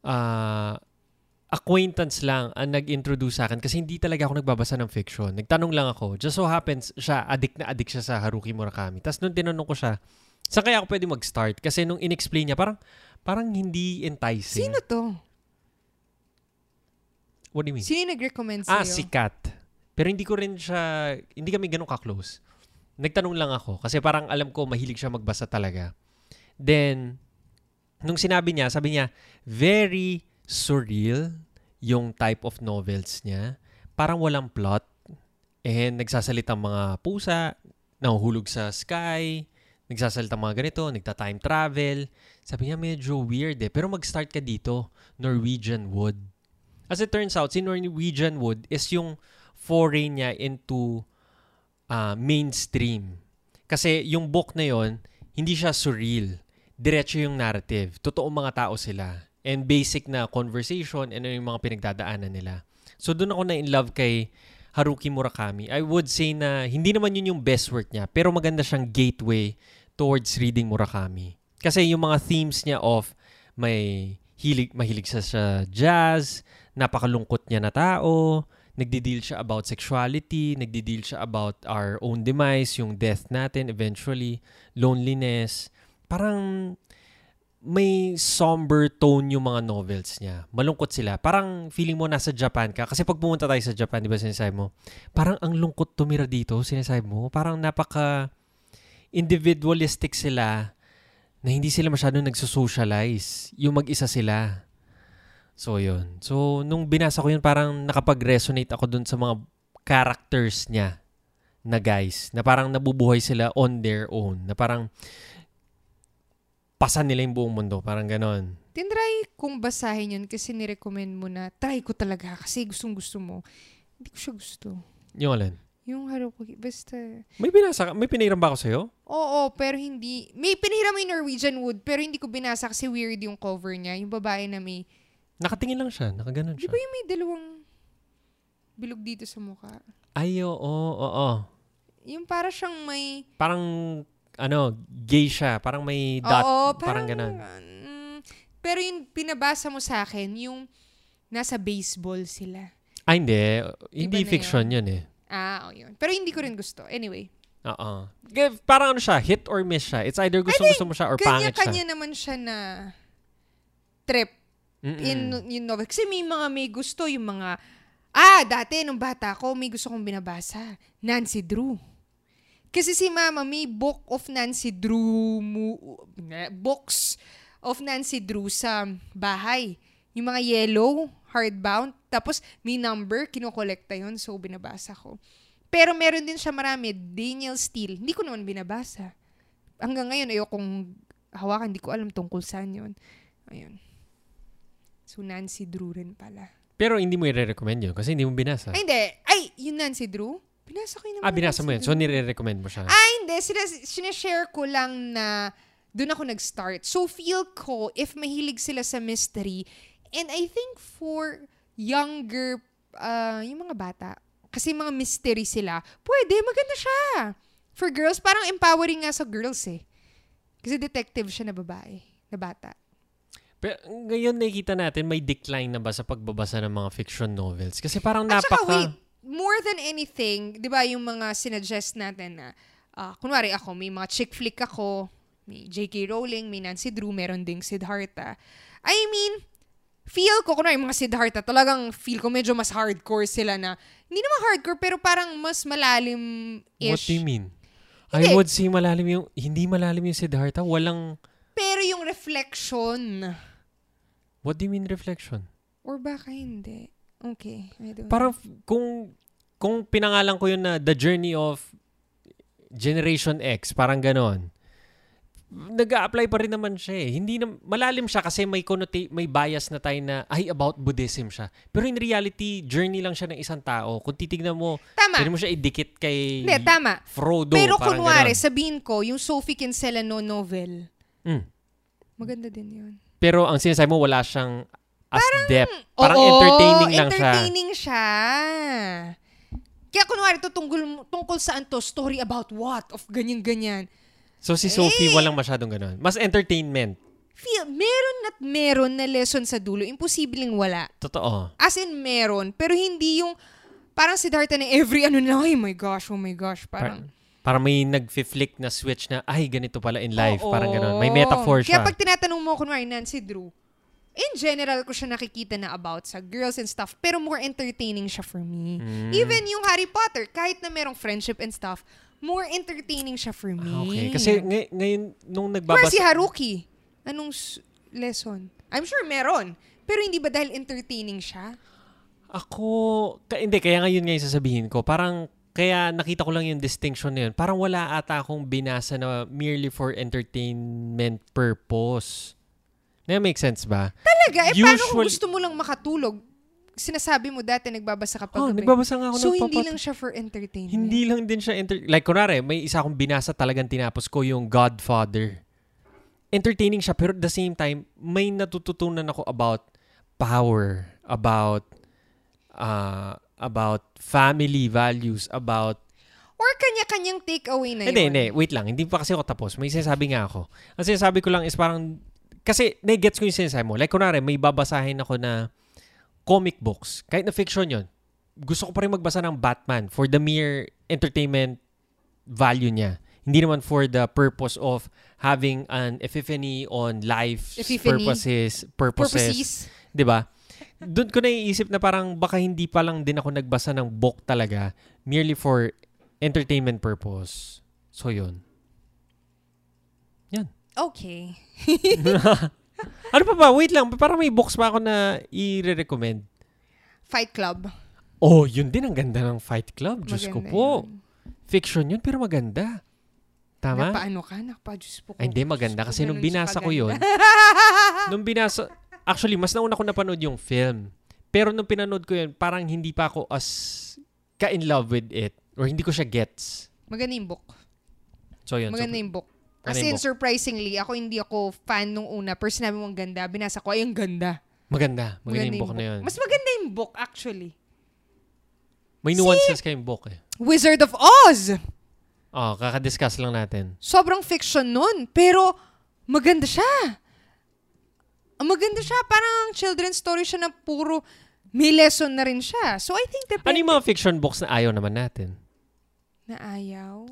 ah, acquaintance lang ang nag-introduce sa akin kasi hindi talaga ako nagbabasa ng fiction. Nagtanong lang ako. Just so happens, siya, addict na addict siya sa Haruki Murakami. Tapos nung tinanong ko siya, saan kaya ako pwede mag-start? Kasi nung in-explain niya, parang, parang hindi enticing. Sino to? What do you mean? Sino yung nag-recommend sa'yo? Ah, si Kat. Pero hindi ko rin siya, hindi kami ganun ka-close. Nagtanong lang ako kasi parang alam ko mahilig siya magbasa talaga. Then, nung sinabi niya, sabi niya, very surreal yung type of novels niya. Parang walang plot. And nagsasalita mga pusa, nahuhulog sa sky, nagsasalita mga ganito, nagta-time travel. Sabi niya, medyo weird eh. Pero mag-start ka dito, Norwegian Wood. As it turns out, si Norwegian Wood is yung foray niya into ah, mainstream. Kasi yung book na yon hindi siya surreal. Diretso yung narrative. Totoong mga tao sila. And basic na conversation and ano yung mga pinagdadaanan nila. So doon ako na in love kay Haruki Murakami. I would say na hindi naman yun yung best work niya, pero maganda siyang gateway towards reading Murakami. Kasi yung mga themes niya of may hilig, mahilig siya sa jazz, napakalungkot niya na tao, nagdi-deal siya about sexuality, nagdi-deal siya about our own demise, yung death natin eventually, loneliness. Parang may somber tone yung mga novels niya. Malungkot sila. Parang feeling mo nasa Japan ka. Kasi pag pumunta tayo sa Japan, di ba sinasabi mo, parang ang lungkot tumira dito, sinasabi mo. Parang napaka individualistic sila na hindi sila masyado nagsusocialize. Yung mag-isa sila. So, yun. So, nung binasa ko yun, parang nakapag-resonate ako dun sa mga characters niya na guys. Na parang nabubuhay sila on their own. Na parang pasan nila yung buong mundo. Parang ganon. Tinry kong basahin yun kasi nirecommend mo na try ko talaga kasi gustong gusto mo. Hindi ko siya gusto. Yung alin? Yung Haruki, basta... May binasa ka? May pinahiram ba ako sa'yo? Oo, pero hindi... May pinahiram mo yung Norwegian Wood, pero hindi ko binasa kasi weird yung cover niya. Yung babae na may... Nakatingin lang siya. Nakaganon Di siya. ba yung may dalawang bilog dito sa mukha? Ay, oo, oo, oo. Yung para siyang may... Parang, ano, gay siya. Parang may dot. Oo, parang parang, ganon. mm, pero yung pinabasa mo sa akin, yung nasa baseball sila. Ah, hindi. Hindi fiction yun eh. Ah, oh, yun. Pero hindi ko rin gusto. Anyway, Oo. Parang ano siya, hit or miss siya. It's either gusto gusto mo siya or pangit siya. kanya-kanya naman siya na trip Mm-mm. in yung novel. Kasi may mga may gusto, yung mga, ah, dati nung bata ko, may gusto kong binabasa. Nancy Drew. Kasi si mama, may book of Nancy Drew, mo, books of Nancy Drew sa bahay. Yung mga yellow, hardbound. Tapos may number, kinokolekta yon so binabasa ko. Pero meron din siya marami, Daniel Steele. Hindi ko naman binabasa. Hanggang ngayon, ayokong hawakan. Hindi ko alam tungkol saan yun. Ayun. So, Nancy Drew rin pala. Pero hindi mo i-recommend yun kasi hindi mo binasa. Ay, hindi. Ay, yung Nancy Drew? Binasa ko yun naman. ah, binasa mo yun. So, Drew. nire-recommend mo siya. Ah, hindi. Sina, sinashare ko lang na doon ako nag-start. So, feel ko, if mahilig sila sa mystery, and I think for younger, uh, yung mga bata, kasi mga mystery sila, pwede, maganda siya. For girls, parang empowering nga sa girls eh. Kasi detective siya na babae, na bata. Pero ngayon nakikita natin may decline na ba sa pagbabasa ng mga fiction novels? Kasi parang At saka, napaka... wait, more than anything, di ba yung mga sinuggest natin na, ah, kunwari ako, may mga chick flick ako, may J.K. Rowling, may Nancy Drew, meron ding Siddhartha. I mean, feel ko, kunwari yung mga Siddhartha, talagang feel ko medyo mas hardcore sila na, hindi naman hardcore, pero parang mas malalim-ish. What do you mean? Hindi. I would say malalim yung... Hindi malalim yung Siddhartha. Walang... Pero yung reflection, What do you mean reflection? or baka hindi. Okay, I don't Parang kung... Kung pinangalan ko yun na The Journey of Generation X, parang ganon. nag apply pa rin naman siya eh. Hindi na, malalim siya kasi may connota- may bias na tayo na, ay, about Buddhism siya. Pero in reality, journey lang siya ng isang tao. Kung titignan mo, Tama. pwede mo siya idikit kay Hindi, tama. Frodo. Pero kunwari, ganon. sabihin ko, yung Sophie Kinsella no novel, Mm. maganda din yun. Pero ang sinasabi mo, wala siyang as depth. Parang Oo, entertaining lang siya. entertaining siya. Kaya kunwari, to tungkol, tungkol saan to? Story about what? Of ganyan-ganyan. So si Sophie, Eh. walang masyadong ganon. Mas entertainment. Feel, meron at meron na lesson sa dulo. Imposibleng wala. Totoo. As in, meron. Pero hindi yung, parang si Darta na every ano na, oh my gosh, oh my gosh. Parang, Parang may nag-flick na switch na, ay, ganito pala in life. Oo. Parang ganon. May metaphor siya. Kaya pag tinatanong mo, kunwari, Nancy Drew, in general ko siya nakikita na about sa girls and stuff, pero more entertaining siya for me. Mm. Even yung Harry Potter, kahit na merong friendship and stuff, more entertaining siya for me. Okay. Kasi ngay- ngayon, nung Or nagbabasa... si Haruki, anong s- lesson? I'm sure meron. Pero hindi ba dahil entertaining siya? Ako, ka, hindi, kaya ngayon nga yung sasabihin ko, parang, kaya nakita ko lang yung distinction na yun. Parang wala ata akong binasa na merely for entertainment purpose. Na make sense ba? Talaga? Eh, paano kung Usual- gusto mo lang makatulog? Sinasabi mo dati nagbabasa ka pag Oh, gabi. nagbabasa nga ako So, ng hindi papat- lang siya for entertainment. Hindi lang din siya, enter- like kunwari, may isa akong binasa talagang tinapos ko yung Godfather. Entertaining siya, pero at the same time, may natututunan ako about power, about uh, about family values, about Or kanya-kanyang takeaway na Hindi, yun. hindi. Wait lang. Hindi pa kasi ako tapos. May sinasabi nga ako. Ang sinasabi ko lang is parang, kasi nagets ko yung sinasabi mo. Like, kunwari, may babasahin ako na comic books. Kahit na fiction yon Gusto ko pa rin magbasa ng Batman for the mere entertainment value niya. Hindi naman for the purpose of having an epiphany on life Epiphany? purposes, purposes. Purposes. ba? Doon ko naiisip na parang baka hindi pa lang din ako nagbasa ng book talaga merely for entertainment purpose. So yun. Okay. Ano pa ba? Wait lang. Parang may books pa ako na i-recommend. Fight Club. Oh, yun din ang ganda ng Fight Club. Diyos ko Maganda po. yun. Fiction yun pero maganda. Tama? Napaano ka? Nakapa-Diyos po ko. Ay, hindi maganda Diyos kasi ko, nung binasa ko yun, nung binasa, actually, mas nauna ko napanood yung film. Pero nung pinanood ko yun, parang hindi pa ako as ka-in love with it. Or hindi ko siya gets. Maganda yung book. So yun. Maganda so, yung book. Ano As in, book? surprisingly, ako hindi ako fan nung una. Pero sinabi mong ganda, binasa ko, ay, ang ganda. maganda. Maganda yung book na yun. Mas maganda yung book, actually. May nuances kayong book eh. Wizard of Oz! Oh, kakadiscuss lang natin. Sobrang fiction nun. Pero, maganda siya. Maganda siya. Parang children's story siya na puro may lesson na rin siya. So, I think Ano depende yung mga fiction books na ayaw naman natin? na ayaw.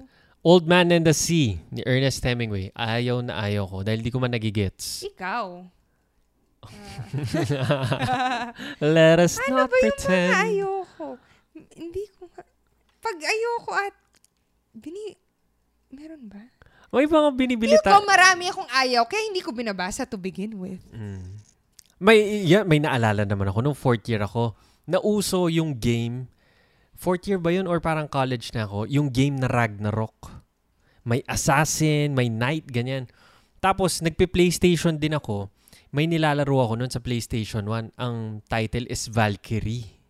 Old Man and the Sea ni Ernest Hemingway. Ayaw na ayaw ko dahil di ko man nagigets. Ikaw. Let us Ano not ba yung pretend. mga ayoko? Hindi ko nga. Pag ayoko at bini... Meron ba? May mga binibili Ikaw ta- marami akong ayaw, kaya hindi ko binabasa to begin with. Mm. May, yeah, may naalala naman ako nung fourth year ako. Nauso yung game. Fourth year ba yun or parang college na ako? Yung game na Ragnarok. May assassin, may knight, ganyan. Tapos, nagpe-PlayStation din ako. May nilalaro ako nun sa PlayStation 1. Ang title is Valkyrie.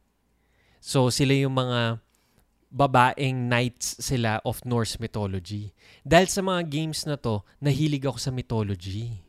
So, sila yung mga babaeng knights sila of Norse mythology. Dahil sa mga games na to, nahilig ako sa mythology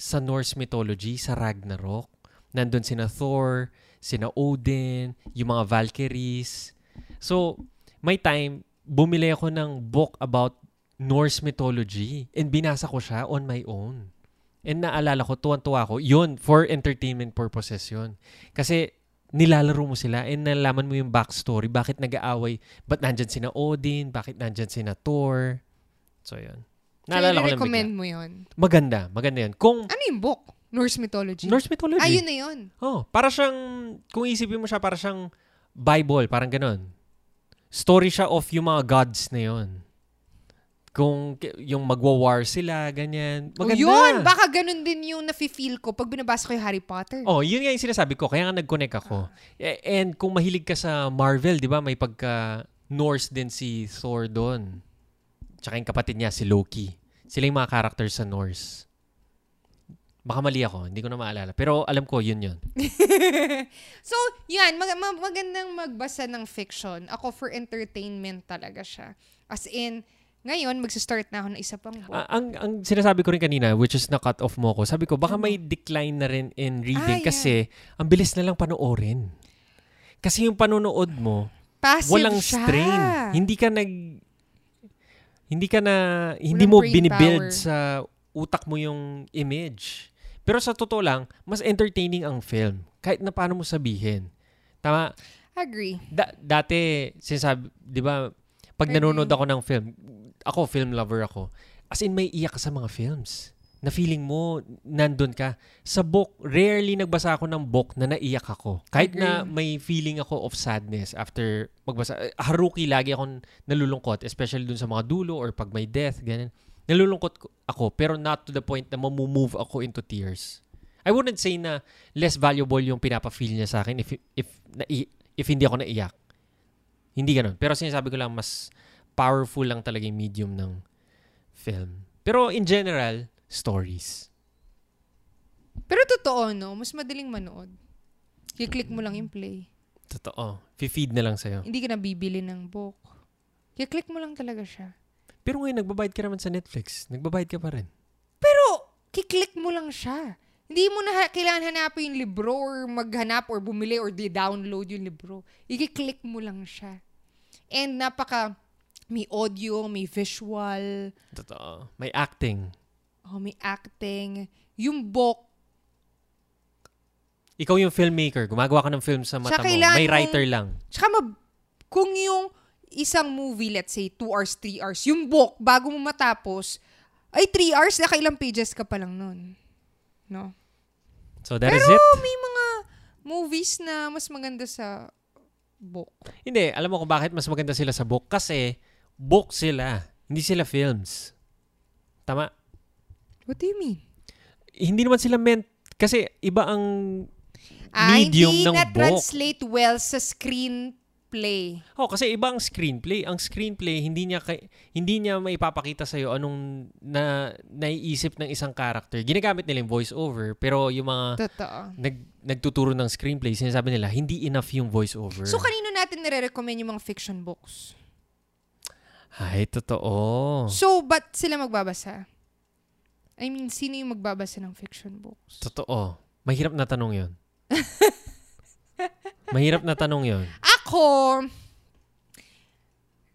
sa Norse mythology, sa Ragnarok. Nandun sina Thor, sina Odin, yung mga Valkyries. So, may time, bumili ako ng book about Norse mythology and binasa ko siya on my own. And naalala ko, tuwan-tuwa ko, yun, for entertainment purposes yun. Kasi, nilalaro mo sila and nalaman mo yung backstory, bakit nag-aaway, ba't nandyan sina Odin, bakit nandyan sina Thor. So, yun. Naalala ko lang recommend mo yon. Maganda, maganda yun. Kung Ano yung book? Norse mythology? Norse mythology. Ayun na yun. Oh, para siyang, kung isipin mo siya, para siyang Bible, parang ganun. Story siya of yung mga gods na yun. Kung yung magwa-war sila, ganyan. Oh, Maganda. yun! Baka ganun din yung nafe-feel ko pag binabasa ko yung Harry Potter. Oh, yun nga yung sinasabi ko. Kaya nga nag-connect ako. Eh, And kung mahilig ka sa Marvel, di ba, may pagka Norse din si Thor doon. Tsaka yung kapatid niya, si Loki. Sila yung mga characters sa Norse. Baka mali ako, hindi ko na maalala. Pero alam ko, yun yun. so, yan. Mag- mag- magandang magbasa ng fiction. Ako, for entertainment talaga siya. As in, ngayon, magsa-start na ako ng isa pang book. Ah, ang ang sinasabi ko rin kanina, which is na-cut off mo ko, sabi ko, baka may decline na rin in reading Ah, yeah. kasi ang bilis na lang panoorin. Kasi yung panonood mo, Passive walang siya. strain. Hindi ka nag hindi ka na hindi Walang mo binibuild power. sa utak mo yung image. Pero sa totoo lang, mas entertaining ang film. Kahit na paano mo sabihin. Tama, Agree. Da- dati, sinasabi, di ba, pag nanonood ako ng film, ako, film lover ako, as in may iyak sa mga films. Na feeling mo, nandun ka. Sa book, rarely nagbasa ako ng book na naiyak ako. Kahit na may feeling ako of sadness after magbasa. Haruki, lagi akong nalulungkot, especially dun sa mga dulo or pag may death, ganyan. Nalulungkot ko- ako, pero not to the point na mamumove ako into tears. I wouldn't say na less valuable yung pinapa-feel niya sa akin if, if, na, if hindi ako naiyak. Hindi ganun. Pero sinasabi ko lang, mas powerful lang talaga yung medium ng film. Pero in general, stories. Pero totoo, no? Mas madaling manood. I-click mo lang yung play. Totoo. Fi-feed na lang sa'yo. Hindi ka na bibili ng book. I-click mo lang talaga siya. Pero ngayon, nagbabayad ka naman sa Netflix. Nagbabayad ka pa rin. Pero, kiklik mo lang siya. Hindi mo na ha- kailangan hanapin yung libro or maghanap or bumili or di-download yung libro. I-click mo lang siya. And napaka, may audio, may visual, Totoo. May acting. oh, may acting. Yung book, Ikaw yung filmmaker. Gumagawa ka ng film sa mata Tsaka mo. kailangan May writer lang. Tsaka mab- kung yung isang movie, let's say, 2 hours, 3 hours, yung book, bago mo matapos, ay 3 hours, nakailang pages ka pa lang nun. No? So that Pero is it. may mga movies na mas maganda sa book. Hindi, alam mo kung bakit mas maganda sila sa book? Kasi book sila. Hindi sila films. Tama? What do you mean? Hindi naman sila meant, kasi iba ang Ah, medium hindi ng book. na-translate well sa screen play. Oh, kasi iba ang screenplay. Ang screenplay, hindi niya kay, hindi niya maipapakita sa anong na naiisip ng isang character. Ginagamit nila yung voice over, pero yung mga Totoo. nag, nagtuturo ng screenplay, sinasabi nila, hindi enough yung voice over. So, kanino natin nire-recommend yung mga fiction books? Ay, totoo. So, ba't sila magbabasa? I mean, sino yung magbabasa ng fiction books? Totoo. Mahirap na tanong yon. Mahirap na tanong yon. Ako,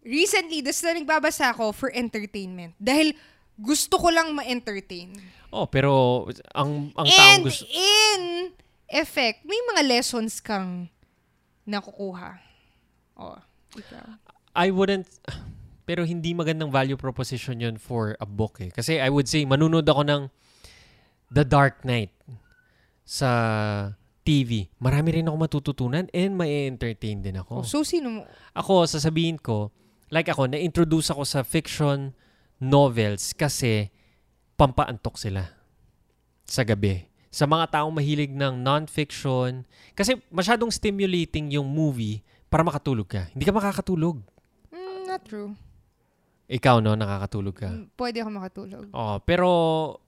recently, das na nagbabasa ako for entertainment. Dahil gusto ko lang ma-entertain. Oh, pero ang ang taong And gusto in effect, may mga lessons kang nakukuha. Oh, ikaw. I wouldn't pero hindi magandang value proposition yun for a book eh. Kasi I would say manunood ako ng The Dark Knight sa TV. Marami rin ako matututunan and may entertain din Oh, ako. so, sino mo? Ako, sasabihin ko, like ako, na-introduce ako sa fiction novels kasi pampaantok sila sa gabi. Sa mga taong mahilig ng non-fiction, kasi masyadong stimulating yung movie para makatulog ka. Hindi ka makakatulog. Mm, not true. Ikaw, no? Nakakatulog ka. Mm, Pwede ako makatulog. Oh, pero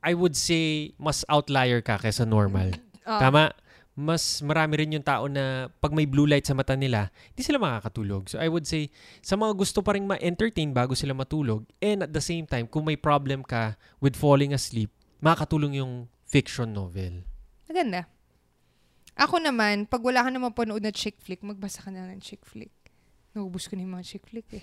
I would say mas outlier ka kaysa normal. Ah, Tama? Mas marami rin yung tao na pag may blue light sa mata nila, hindi sila makakatulog. So I would say, sa mga gusto pa rin ma-entertain bago sila matulog, and at the same time, kung may problem ka with falling asleep, makakatulong yung fiction novel. Maganda. Ako naman, pag wala ka naman panood na chick flick, magbasa ka na ng chick flick. Naubos ko na yung mga chick flick eh.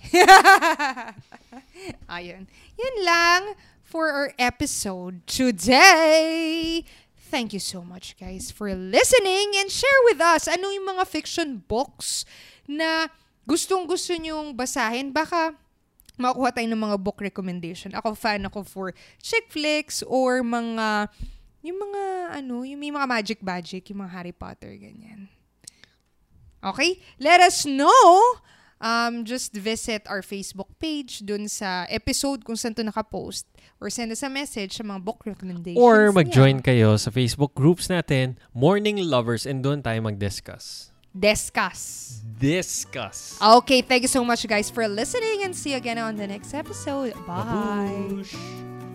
Ayun. Yan lang for our episode today. Thank you so much guys for listening and share with us ano yung mga fiction books na gustong gusto nyong basahin. Baka makuha tayo ng mga book recommendation. Ako fan ako for chick flicks or mga yung mga ano, yung may mga magic magic, yung mga Harry Potter ganyan. Okay? Let us know. Um, just visit our Facebook page dun sa episode kung saan to nakapost or send us a message sa mga book recommendations. Or niya. mag-join kayo sa Facebook groups natin, Morning Lovers, and doon tayo mag-discuss. Discuss. Discuss. Okay, thank you so much guys for listening and see you again on the next episode. Bye.